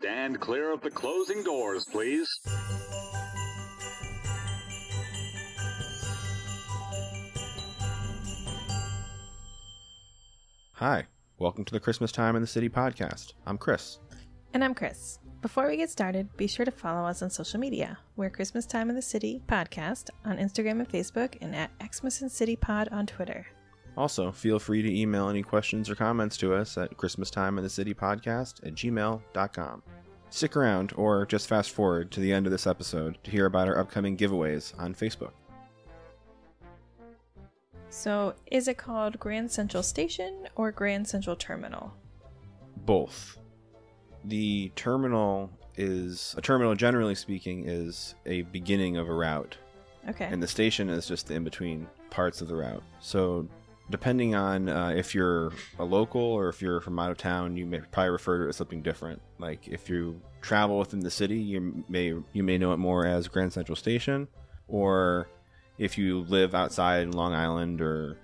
Stand clear of the closing doors, please. Hi, welcome to the Christmas Time in the City podcast. I'm Chris. And I'm Chris. Before we get started, be sure to follow us on social media. We're Christmas Time in the City podcast on Instagram and Facebook, and at Xmas and City Pod on Twitter. Also, feel free to email any questions or comments to us at Christmastime in the City podcast at gmail.com. Stick around, or just fast forward to the end of this episode to hear about our upcoming giveaways on Facebook. So, is it called Grand Central Station or Grand Central Terminal? Both. The terminal is a terminal, generally speaking, is a beginning of a route, Okay. and the station is just the in between parts of the route. So, depending on uh, if you're a local or if you're from out of town, you may probably refer to it as something different. Like if you travel within the city, you may you may know it more as Grand Central Station, or if you live outside in Long Island or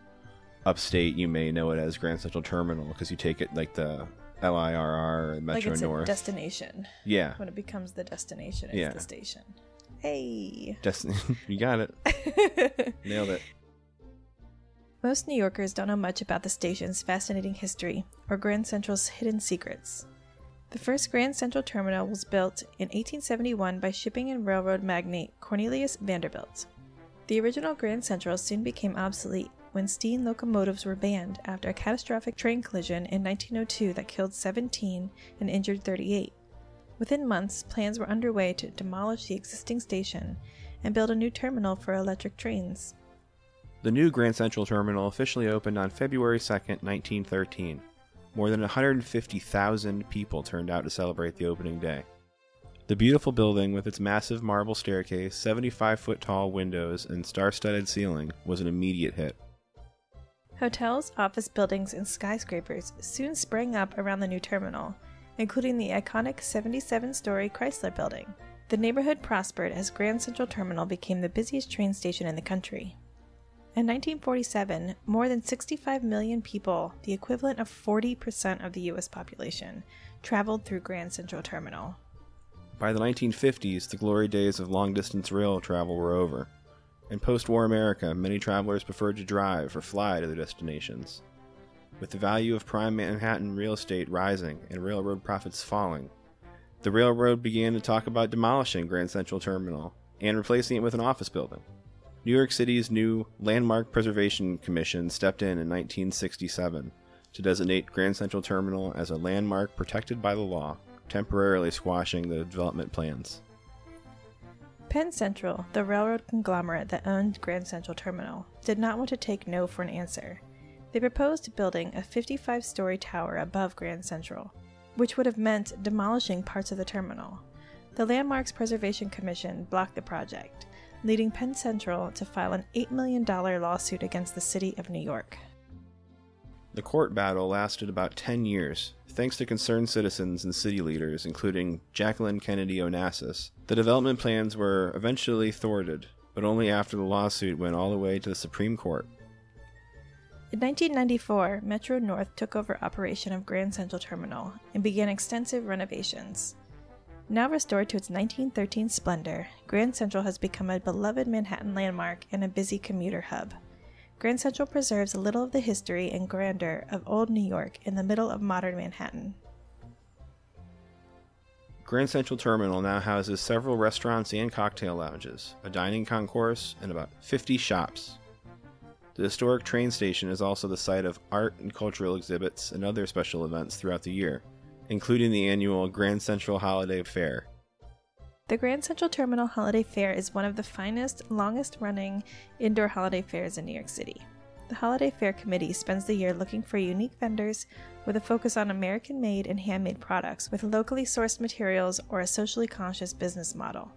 upstate, you may know it as Grand Central Terminal because you take it like the LIRR and like Metro it's North. a destination. yeah, When it becomes the destination, it's Yeah. the station. Hey. Destin- you got it, nailed it. Most New Yorkers don't know much about the station's fascinating history or Grand Central's hidden secrets. The first Grand Central Terminal was built in 1871 by shipping and railroad magnate Cornelius Vanderbilt. The original Grand Central soon became obsolete when steam locomotives were banned after a catastrophic train collision in 1902 that killed 17 and injured 38. Within months, plans were underway to demolish the existing station and build a new terminal for electric trains. The new Grand Central Terminal officially opened on February 2nd, 1913. More than 150,000 people turned out to celebrate the opening day. The beautiful building, with its massive marble staircase, 75 foot tall windows, and star studded ceiling, was an immediate hit. Hotels, office buildings, and skyscrapers soon sprang up around the new terminal, including the iconic 77 story Chrysler building. The neighborhood prospered as Grand Central Terminal became the busiest train station in the country. In 1947, more than 65 million people, the equivalent of 40% of the US population, traveled through Grand Central Terminal. By the 1950s, the glory days of long distance rail travel were over. In post war America, many travelers preferred to drive or fly to their destinations. With the value of prime Manhattan real estate rising and railroad profits falling, the railroad began to talk about demolishing Grand Central Terminal and replacing it with an office building. New York City's new Landmark Preservation Commission stepped in in 1967 to designate Grand Central Terminal as a landmark protected by the law, temporarily squashing the development plans. Penn Central, the railroad conglomerate that owned Grand Central Terminal, did not want to take no for an answer. They proposed building a 55 story tower above Grand Central, which would have meant demolishing parts of the terminal. The Landmarks Preservation Commission blocked the project, leading Penn Central to file an $8 million lawsuit against the city of New York. The court battle lasted about 10 years. Thanks to concerned citizens and city leaders, including Jacqueline Kennedy Onassis, the development plans were eventually thwarted, but only after the lawsuit went all the way to the Supreme Court. In 1994, Metro North took over operation of Grand Central Terminal and began extensive renovations. Now restored to its 1913 splendor, Grand Central has become a beloved Manhattan landmark and a busy commuter hub. Grand Central preserves a little of the history and grandeur of old New York in the middle of modern Manhattan. Grand Central Terminal now houses several restaurants and cocktail lounges, a dining concourse, and about 50 shops. The historic train station is also the site of art and cultural exhibits and other special events throughout the year, including the annual Grand Central Holiday Fair. The Grand Central Terminal Holiday Fair is one of the finest, longest running indoor holiday fairs in New York City. The Holiday Fair Committee spends the year looking for unique vendors with a focus on American made and handmade products with locally sourced materials or a socially conscious business model.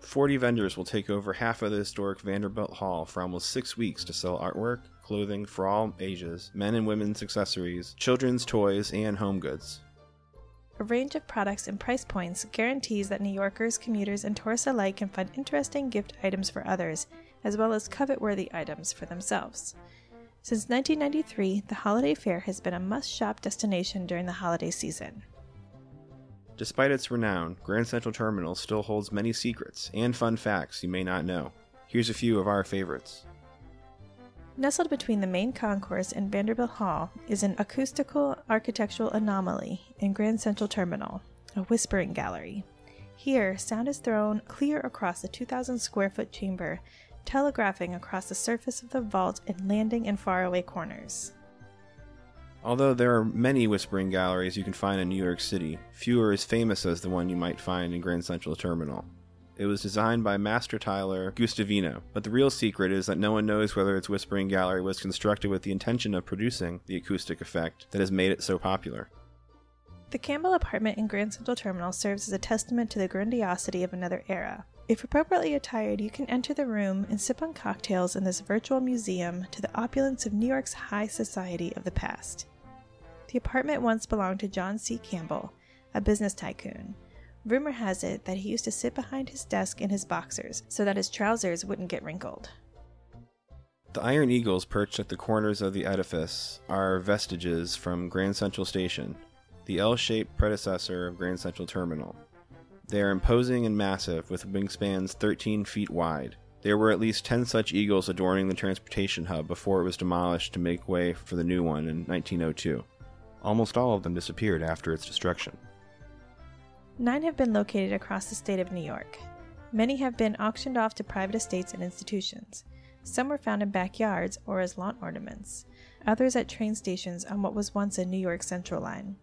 40 vendors will take over half of the historic Vanderbilt Hall for almost six weeks to sell artwork, clothing for all ages, men and women's accessories, children's toys, and home goods. A range of products and price points guarantees that New Yorkers, commuters, and tourists alike can find interesting gift items for others, as well as covet worthy items for themselves. Since 1993, the holiday fair has been a must shop destination during the holiday season. Despite its renown, Grand Central Terminal still holds many secrets and fun facts you may not know. Here's a few of our favorites. Nestled between the main concourse and Vanderbilt Hall is an acoustical architectural anomaly in Grand Central Terminal, a whispering gallery. Here, sound is thrown clear across the 2,000 square foot chamber, telegraphing across the surface of the vault and landing in faraway corners. Although there are many whispering galleries you can find in New York City, few are as famous as the one you might find in Grand Central Terminal. It was designed by master tiler Guastavino, but the real secret is that no one knows whether its whispering gallery was constructed with the intention of producing the acoustic effect that has made it so popular. The Campbell apartment in Grand Central Terminal serves as a testament to the grandiosity of another era. If appropriately attired, you can enter the room and sip on cocktails in this virtual museum to the opulence of New York's high society of the past. The apartment once belonged to John C. Campbell, a business tycoon. Rumor has it that he used to sit behind his desk in his boxers so that his trousers wouldn't get wrinkled. The iron eagles perched at the corners of the edifice are vestiges from Grand Central Station, the L shaped predecessor of Grand Central Terminal. They are imposing and massive, with wingspans 13 feet wide. There were at least 10 such eagles adorning the transportation hub before it was demolished to make way for the new one in 1902. Almost all of them disappeared after its destruction. Nine have been located across the state of New York. Many have been auctioned off to private estates and institutions. Some were found in backyards or as lawn ornaments, others at train stations on what was once a New York Central line.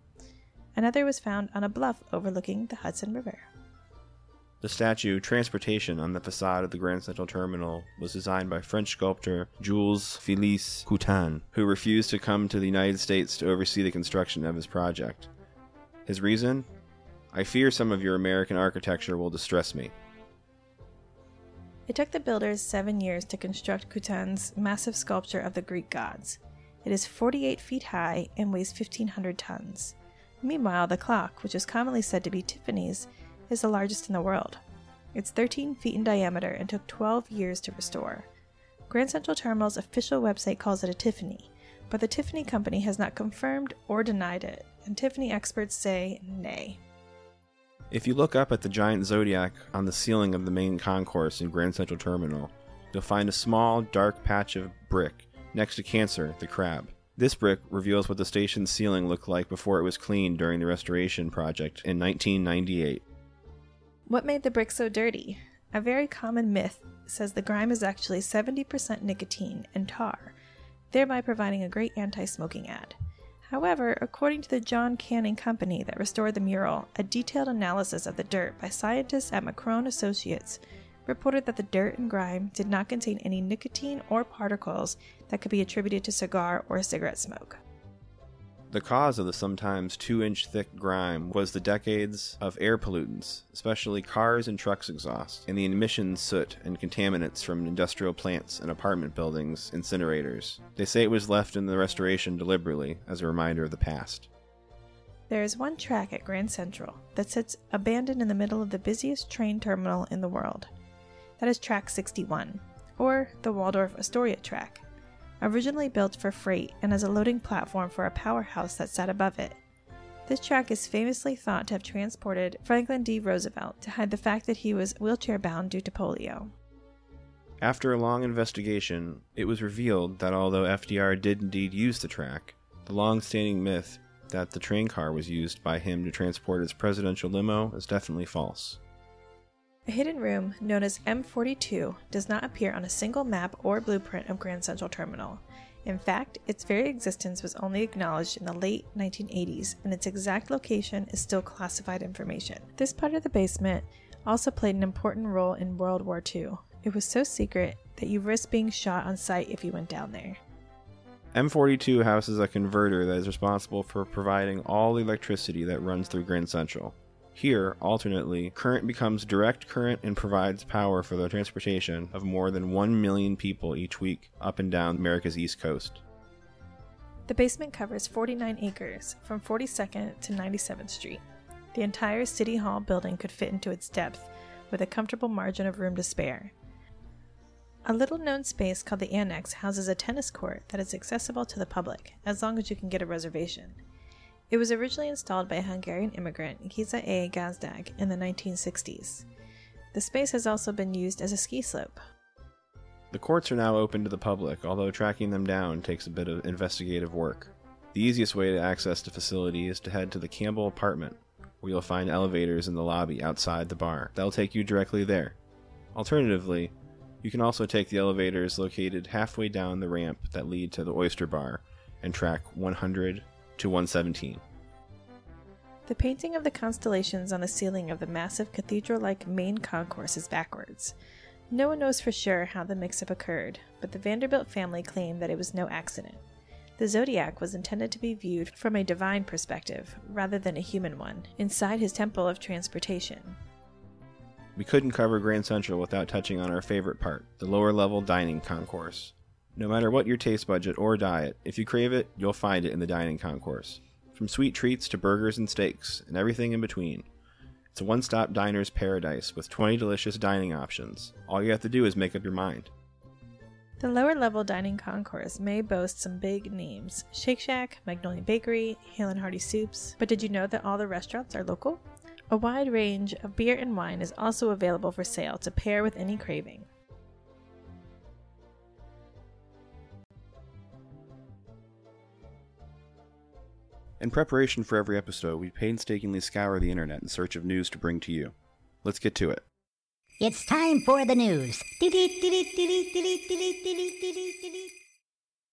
Another was found on a bluff overlooking the Hudson River. The statue Transportation on the facade of the Grand Central Terminal was designed by French sculptor Jules Félix Coutan, who refused to come to the United States to oversee the construction of his project. His reason? I fear some of your American architecture will distress me. It took the builders seven years to construct Coutan's massive sculpture of the Greek gods. It is 48 feet high and weighs 1,500 tons. Meanwhile, the clock, which is commonly said to be Tiffany's, is the largest in the world. It's 13 feet in diameter and took 12 years to restore. Grand Central Terminal's official website calls it a Tiffany, but the Tiffany Company has not confirmed or denied it, and Tiffany experts say nay. If you look up at the giant zodiac on the ceiling of the main concourse in Grand Central Terminal, you'll find a small, dark patch of brick next to Cancer, the crab. This brick reveals what the station's ceiling looked like before it was cleaned during the restoration project in 1998. What made the brick so dirty? A very common myth says the grime is actually 70% nicotine and tar, thereby providing a great anti smoking ad. However, according to the John Canning Company that restored the mural, a detailed analysis of the dirt by scientists at McCrone Associates reported that the dirt and grime did not contain any nicotine or particles that could be attributed to cigar or cigarette smoke. The cause of the sometimes two inch thick grime was the decades of air pollutants, especially cars and trucks exhaust, and the emissions soot and contaminants from industrial plants and apartment buildings, incinerators. They say it was left in the restoration deliberately as a reminder of the past. There is one track at Grand Central that sits abandoned in the middle of the busiest train terminal in the world. That is Track 61, or the Waldorf Astoria track originally built for freight and as a loading platform for a powerhouse that sat above it. This track is famously thought to have transported Franklin D. Roosevelt to hide the fact that he was wheelchair bound due to polio. After a long investigation, it was revealed that although FDR did indeed use the track, the long standing myth that the train car was used by him to transport his presidential limo is definitely false. A hidden room known as M42 does not appear on a single map or blueprint of Grand Central Terminal. In fact, its very existence was only acknowledged in the late 1980s, and its exact location is still classified information. This part of the basement also played an important role in World War II. It was so secret that you risked being shot on sight if you went down there. M42 houses a converter that is responsible for providing all the electricity that runs through Grand Central. Here, alternately, current becomes direct current and provides power for the transportation of more than 1 million people each week up and down America's East Coast. The basement covers 49 acres from 42nd to 97th Street. The entire City Hall building could fit into its depth with a comfortable margin of room to spare. A little known space called the Annex houses a tennis court that is accessible to the public as long as you can get a reservation. It was originally installed by Hungarian immigrant, Geza A. Gazdag, in the 1960s. The space has also been used as a ski slope. The courts are now open to the public, although tracking them down takes a bit of investigative work. The easiest way to access the facility is to head to the Campbell apartment, where you'll find elevators in the lobby outside the bar. They'll take you directly there. Alternatively, you can also take the elevators located halfway down the ramp that lead to the Oyster Bar and track 100 to 117. The painting of the constellations on the ceiling of the massive cathedral like main concourse is backwards. No one knows for sure how the mix up occurred, but the Vanderbilt family claim that it was no accident. The zodiac was intended to be viewed from a divine perspective rather than a human one, inside his temple of transportation. We couldn't cover Grand Central without touching on our favorite part the lower level dining concourse. No matter what your taste budget or diet, if you crave it, you'll find it in the dining concourse. From sweet treats to burgers and steaks, and everything in between. It's a one stop diner's paradise with 20 delicious dining options. All you have to do is make up your mind. The lower level dining concourse may boast some big names Shake Shack, Magnolia Bakery, Hale and Hearty Soups, but did you know that all the restaurants are local? A wide range of beer and wine is also available for sale to pair with any craving. In preparation for every episode, we painstakingly scour the internet in search of news to bring to you. Let's get to it. It's time for the news.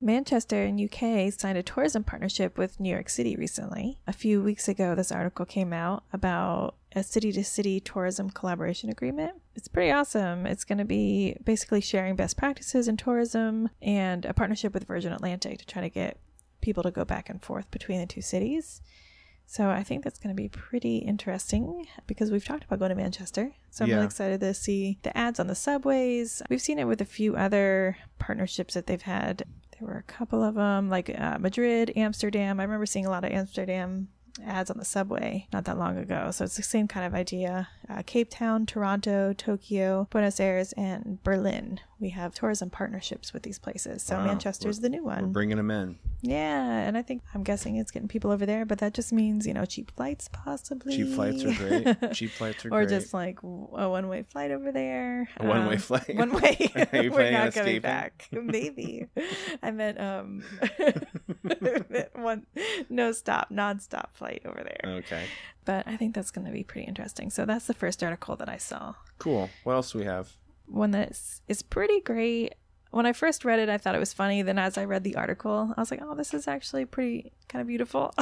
Manchester in UK signed a tourism partnership with New York City recently. A few weeks ago, this article came out about a city to city tourism collaboration agreement. It's pretty awesome. It's going to be basically sharing best practices in tourism and a partnership with Virgin Atlantic to try to get people to go back and forth between the two cities. So I think that's going to be pretty interesting because we've talked about going to Manchester. So I'm Yeah. really excited to see the ads on the subways. We've seen it with a few other partnerships that they've had. There were a couple of them, like uh, Madrid, Amsterdam. I remember seeing a lot of Amsterdam ads on the subway not that long ago. So it's the same kind of idea. Uh, Cape Town, Toronto, Tokyo, Buenos Aires, and Berlin. We have tourism partnerships with these places. So Wow. Manchester's the new We're one. bringing them in. Yeah, and I think I'm guessing it's getting people over there, but that just means you know cheap flights possibly. Cheap flights are great. Cheap flights are or great. just like a one-way flight over there. A one-way Um, flight? One way. We're not coming back. Maybe. I meant um, one no stop, non-stop flight over there. okay. But I think that's going to be pretty interesting. So that's the first article that I saw. Cool. What else do we have? One that's is pretty great. When I first read it, I thought it was funny. Then, as I read the article, I was like, "Oh, this is actually pretty kind of beautiful."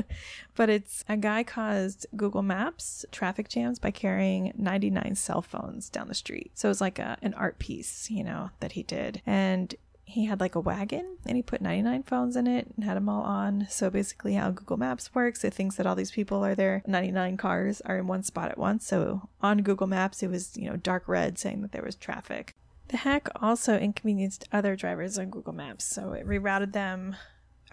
but it's a guy caused Google Maps traffic jams by carrying 99 cell phones down the street. So it was like a, an art piece, you know, that he did, and he had like a wagon and he put 99 phones in it and had them all on. So basically, how Google Maps works, it thinks that all these people are there. 99 cars are in one spot at once. So on Google Maps, it was, you know, dark red saying that there was traffic. The hack also inconvenienced other drivers on Google Maps. So it rerouted them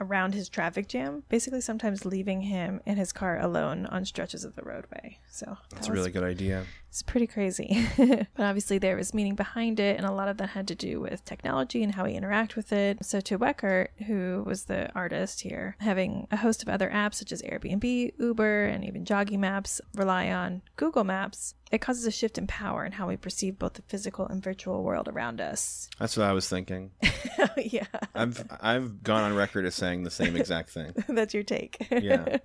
around his traffic jam, basically sometimes leaving him and his car alone on stretches of the roadway. So That's that a really good idea. It's pretty crazy. but obviously, there was meaning behind it, and a lot of that had to do with technology and how we interact with it. So, to Weckert, who was the artist here, having a host of other apps such as Airbnb, Uber, and even jogging maps rely on Google Maps, it causes a shift in power in how we perceive both the physical and virtual world around us. That's what I was thinking. yeah, I've I've gone on record as saying the same exact thing. that's your take. Yeah.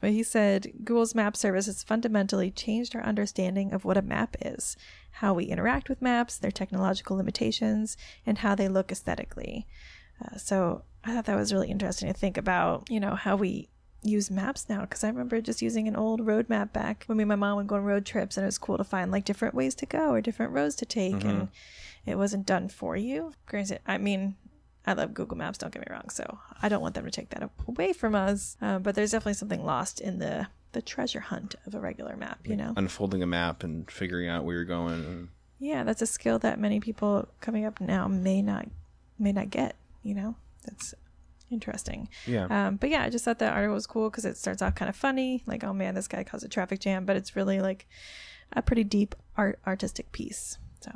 But he said Google's map service has fundamentally changed our understanding of what a map is, how we interact with maps, their technological limitations, and how they look aesthetically. Uh, so I thought that was really interesting to think about, you know, how we use maps now because I remember just using an old road map back when me and my mom would go on road trips and it was cool to find like different ways to go or different roads to take and it wasn't done for you. Granted, I mean, I love Google Maps, don't get me wrong, so I don't want them to take that away from us. Uh, but there's definitely something lost in the the treasure hunt of a regular map, you know? Unfolding a map and figuring out where you're going. Yeah, that's a skill that many people coming up now may not may not get, you know? That's interesting. yeah. Um, but yeah, I just thought that article was cool because it starts off kind of funny, like, oh man, this guy caused a traffic jam, but it's really like a pretty deep art artistic piece. So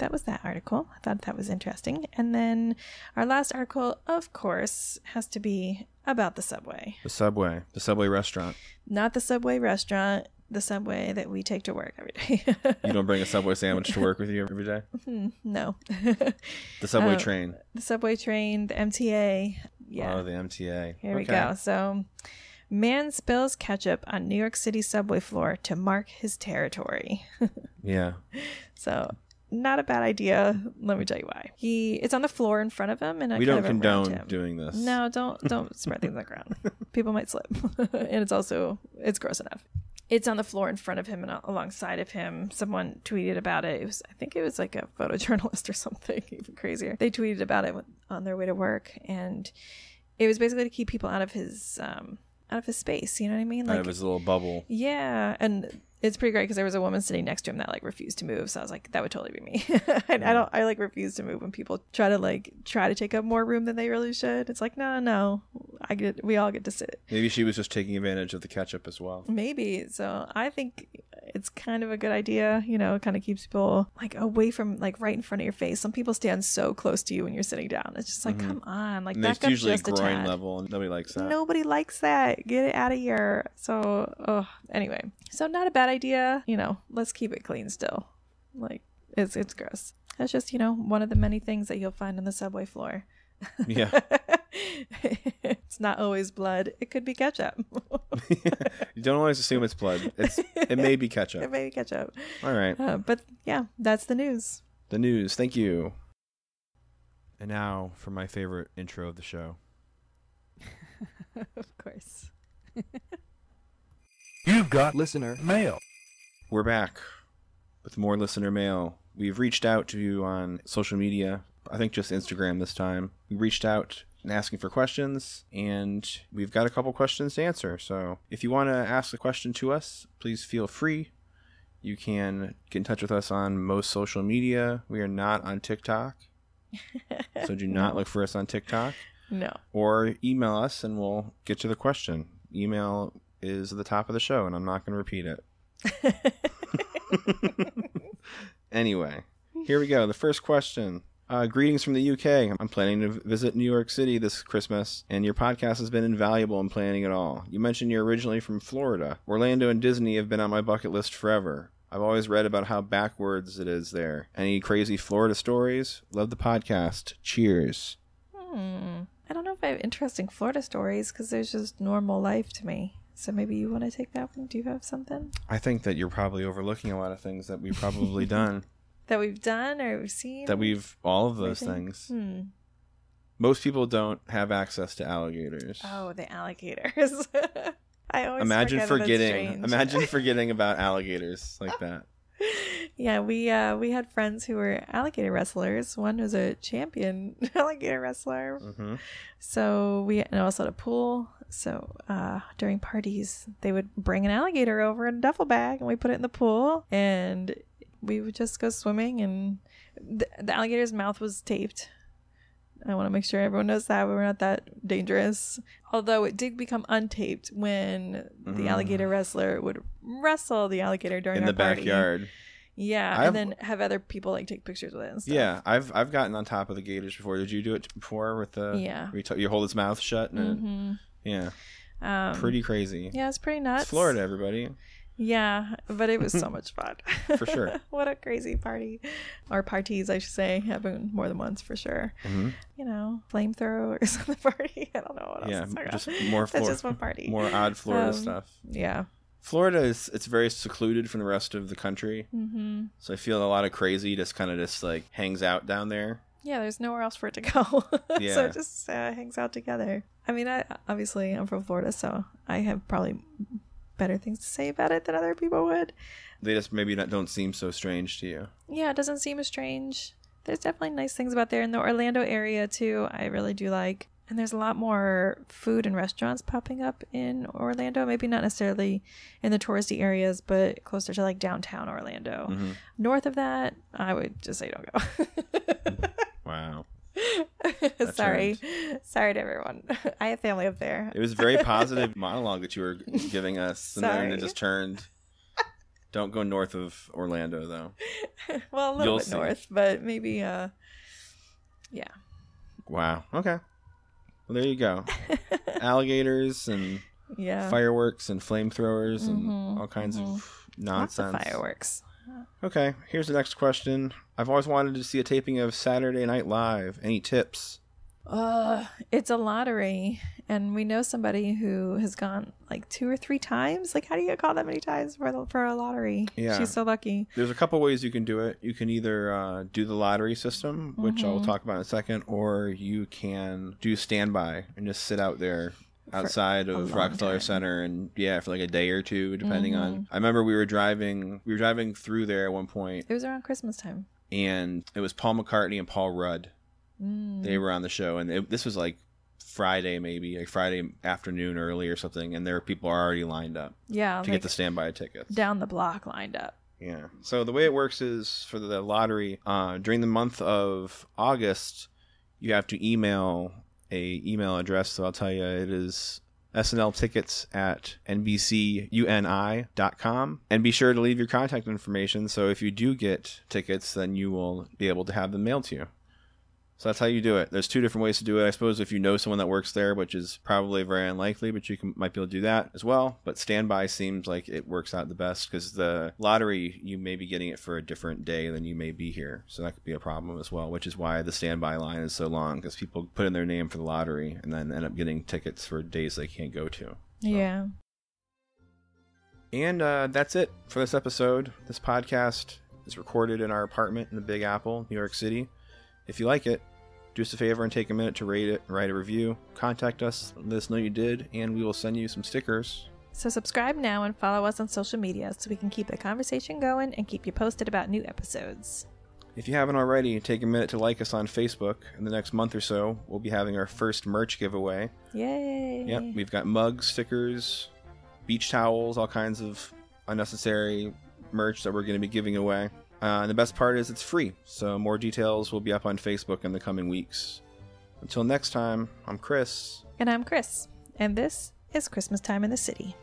that was that article. I thought that was interesting. And then our last article, of course, has to be about the subway. The Subway, the Subway restaurant. Not the subway restaurant, the subway that we take to work every day. You don't bring a Subway sandwich to work with you every day? Mm, no. The Subway Oh. train. the subway train, the MTA. Yeah. Oh, the MTA. Here we go. So, man spills ketchup on New York City subway floor to mark his territory. Yeah. so, not a bad idea. Let me tell you why. He it's on the floor in front of him, and I we don't condone doing this. No, don't don't spread things on the ground. People might slip, and it's also it's gross enough. It's on the floor in front of him and alongside of him. Someone tweeted about it. It was I think it was like a photojournalist or something even crazier. They tweeted about it on their way to work, and it was basically to keep people out of his um out of his space. You know what I mean? Like out of his little bubble. Yeah, and it's pretty great because there was a woman sitting next to him that like refused to move. So I was like, that would totally be me. and I mm. don't, I like refuse to move when people try to like try to take up more room than they really should. It's like, no, no, no. I get, we all get to sit. Maybe she was just taking advantage of the ketchup as well. Maybe. So I think it's kind of a good idea. You know, it kind of keeps people like away from like right in front of your face. Some people stand so close to you when you're sitting down. It's just like, mm-hmm. come on, like And back it's up usually just a groin tad. level, and nobody likes that. Nobody likes that. Get it out of here. So, oh, anyway, so not a bad idea. You know, let's keep it clean still. Like it's it's gross. That's just you know one of the many things that you'll find on the subway floor. Yeah. it's not always blood. It could be ketchup. you don't always assume it's blood. It's it may be ketchup. it may be ketchup. All right. Uh, but yeah, that's the news. The news. Thank you. And now for my favorite intro of the show. of course. You've got listener mail. We're back with more listener mail. We've reached out to you on social media. I think just Instagram this time. We reached out and asking for questions, and we've got a couple questions to answer. So if you want to ask a question to us, please feel free. You can get in touch with us on most social media. We are not on TikTok, so do not look for us on TikTok. No. Or email us and we'll get to the question. Email is at the top of the show, and I'm not going to repeat it. Anyway, here we go. The first question. Uh, greetings from the UK. I'm planning to visit New York City this Christmas, and your podcast has been invaluable in planning it all. You mentioned you're originally from Florida. Orlando and Disney have been on my bucket list forever. I've always read about how backwards it is there. Any crazy Florida stories? Love the podcast. Cheers. Hmm. I don't know if I have interesting Florida stories because there's just normal life to me. So maybe you want to take that one. Do you have something I think that you're probably overlooking a lot of things that we've probably done. that we've done or we've seen? that we've all of those Everything? things. Hmm. Most people don't have access to alligators. Oh, the alligators. I always imagine forget forgetting. Imagine forgetting about alligators like that. yeah, we uh we had friends who were alligator wrestlers. One was a champion alligator wrestler. hmm So we and also had a pool. So uh, during parties, they would bring an alligator over in a duffel bag, and we put it in the pool, and we would just go swimming. And the, the alligator's mouth was taped. I want to make sure everyone knows that we're not that dangerous. Although it did become untaped when the Mm. alligator wrestler would wrestle the alligator during In the party. backyard. Yeah, I've- and then have other people like take pictures with it and stuff. Yeah, I've I've gotten on top of the gators before. Did you do it before with the? Yeah. You, t- you hold its mouth shut and it- hmm yeah, Um, pretty crazy. Yeah, it's pretty nuts. It's Florida, everybody. Yeah, but it was so much fun. For sure. what a crazy party. Or parties, I should say. Happened more than once for sure. Mhm. You know, flamethrowers on the party. I don't know what else Yeah, just about. more That's Flor- just one party. More odd Florida Um, stuff. Yeah. Florida is it's very secluded from the rest of the country, hmm so I feel a lot of crazy just kind of just like hangs out down there. Yeah, there's nowhere else for it to go. so it just uh, hangs out together. I mean, I obviously I'm from Florida, so I have probably better things to say about it than other people would. They just maybe not, don't seem so strange to you. Yeah, it doesn't seem as strange. There's definitely nice things about there in the Orlando area too. I really do like. And there's a lot more food and restaurants popping up in Orlando. Maybe not necessarily in the touristy areas, but closer to like downtown Orlando. Mm-hmm. North of that, I would just say don't go. Sorry. Sorry to everyone. I have family up there. It was a very positive monologue that you were giving us, and then it just turned. Don't go north of Orlando though. well, a little You'll bit see. north, but maybe uh yeah. Wow. Okay. Well, there you go. Alligators and Yeah. fireworks and flamethrowers and Mhm, all kinds mhm. of Lots nonsense. of fireworks. Okay, here's the next question. I've always wanted to see a taping of Saturday Night Live. Any tips? Uh, it's a lottery, and we know somebody who has gone like two or three times. Like, how do you get called that many times for the, for a lottery? Yeah. she's so lucky. There's a couple ways you can do it. You can either uh, do the lottery system, which I'll Mhm. talk about in a second, or you can do standby and just sit out there outside of Rockefeller time. Center and yeah, for like a day or two, depending on. Mhm. I remember we were driving, we were driving through there at one point, It was around Christmas time. and it was Paul McCartney and Paul Rudd. Mm. They were on the show, and it, this was like Friday, maybe like Friday afternoon early or something, and there are people already lined up yeah, to like get the standby tickets. down the block lined up. Yeah. So the way it works is for the lottery, uh, during the month of August, you have to email a email address. So I'll tell you, it is SNL tickets at NBCUNI.com. And be sure to leave your contact information. So if you do get tickets, then you will be able to have them mailed to you. So that's how you do it. There's two different ways to do it. I suppose if you know someone that works there, which is probably very unlikely, but you can might be able to do that as well. But standby seems like it works out the best because the lottery you may be getting it for a different day than you may be here, so that could be a problem as well. Which is why the standby line is so long because people put in their name for the lottery and then end up getting tickets for days they can't go to. Yeah. And uh, that's it for this episode. This podcast is recorded in our apartment in the Big Apple, New York City. If you like it, do us a favor and take a minute to rate it, write a review, contact us, let us know you did, and we will send you some stickers. So subscribe now and follow us on social media so we can keep the conversation going and keep you posted about new episodes. If you haven't already, take a minute to like us on Facebook. In the next month or so, we'll be having our first merch giveaway. Yay! Yep, we've got mugs, stickers, beach towels, all kinds of unnecessary merch that we're going to be giving away. Uh, and the best part is it's free, so more details will be up on Facebook in the coming weeks. Until next time, I'm Chris. And I'm Chris, and this is Christmas Time in the City.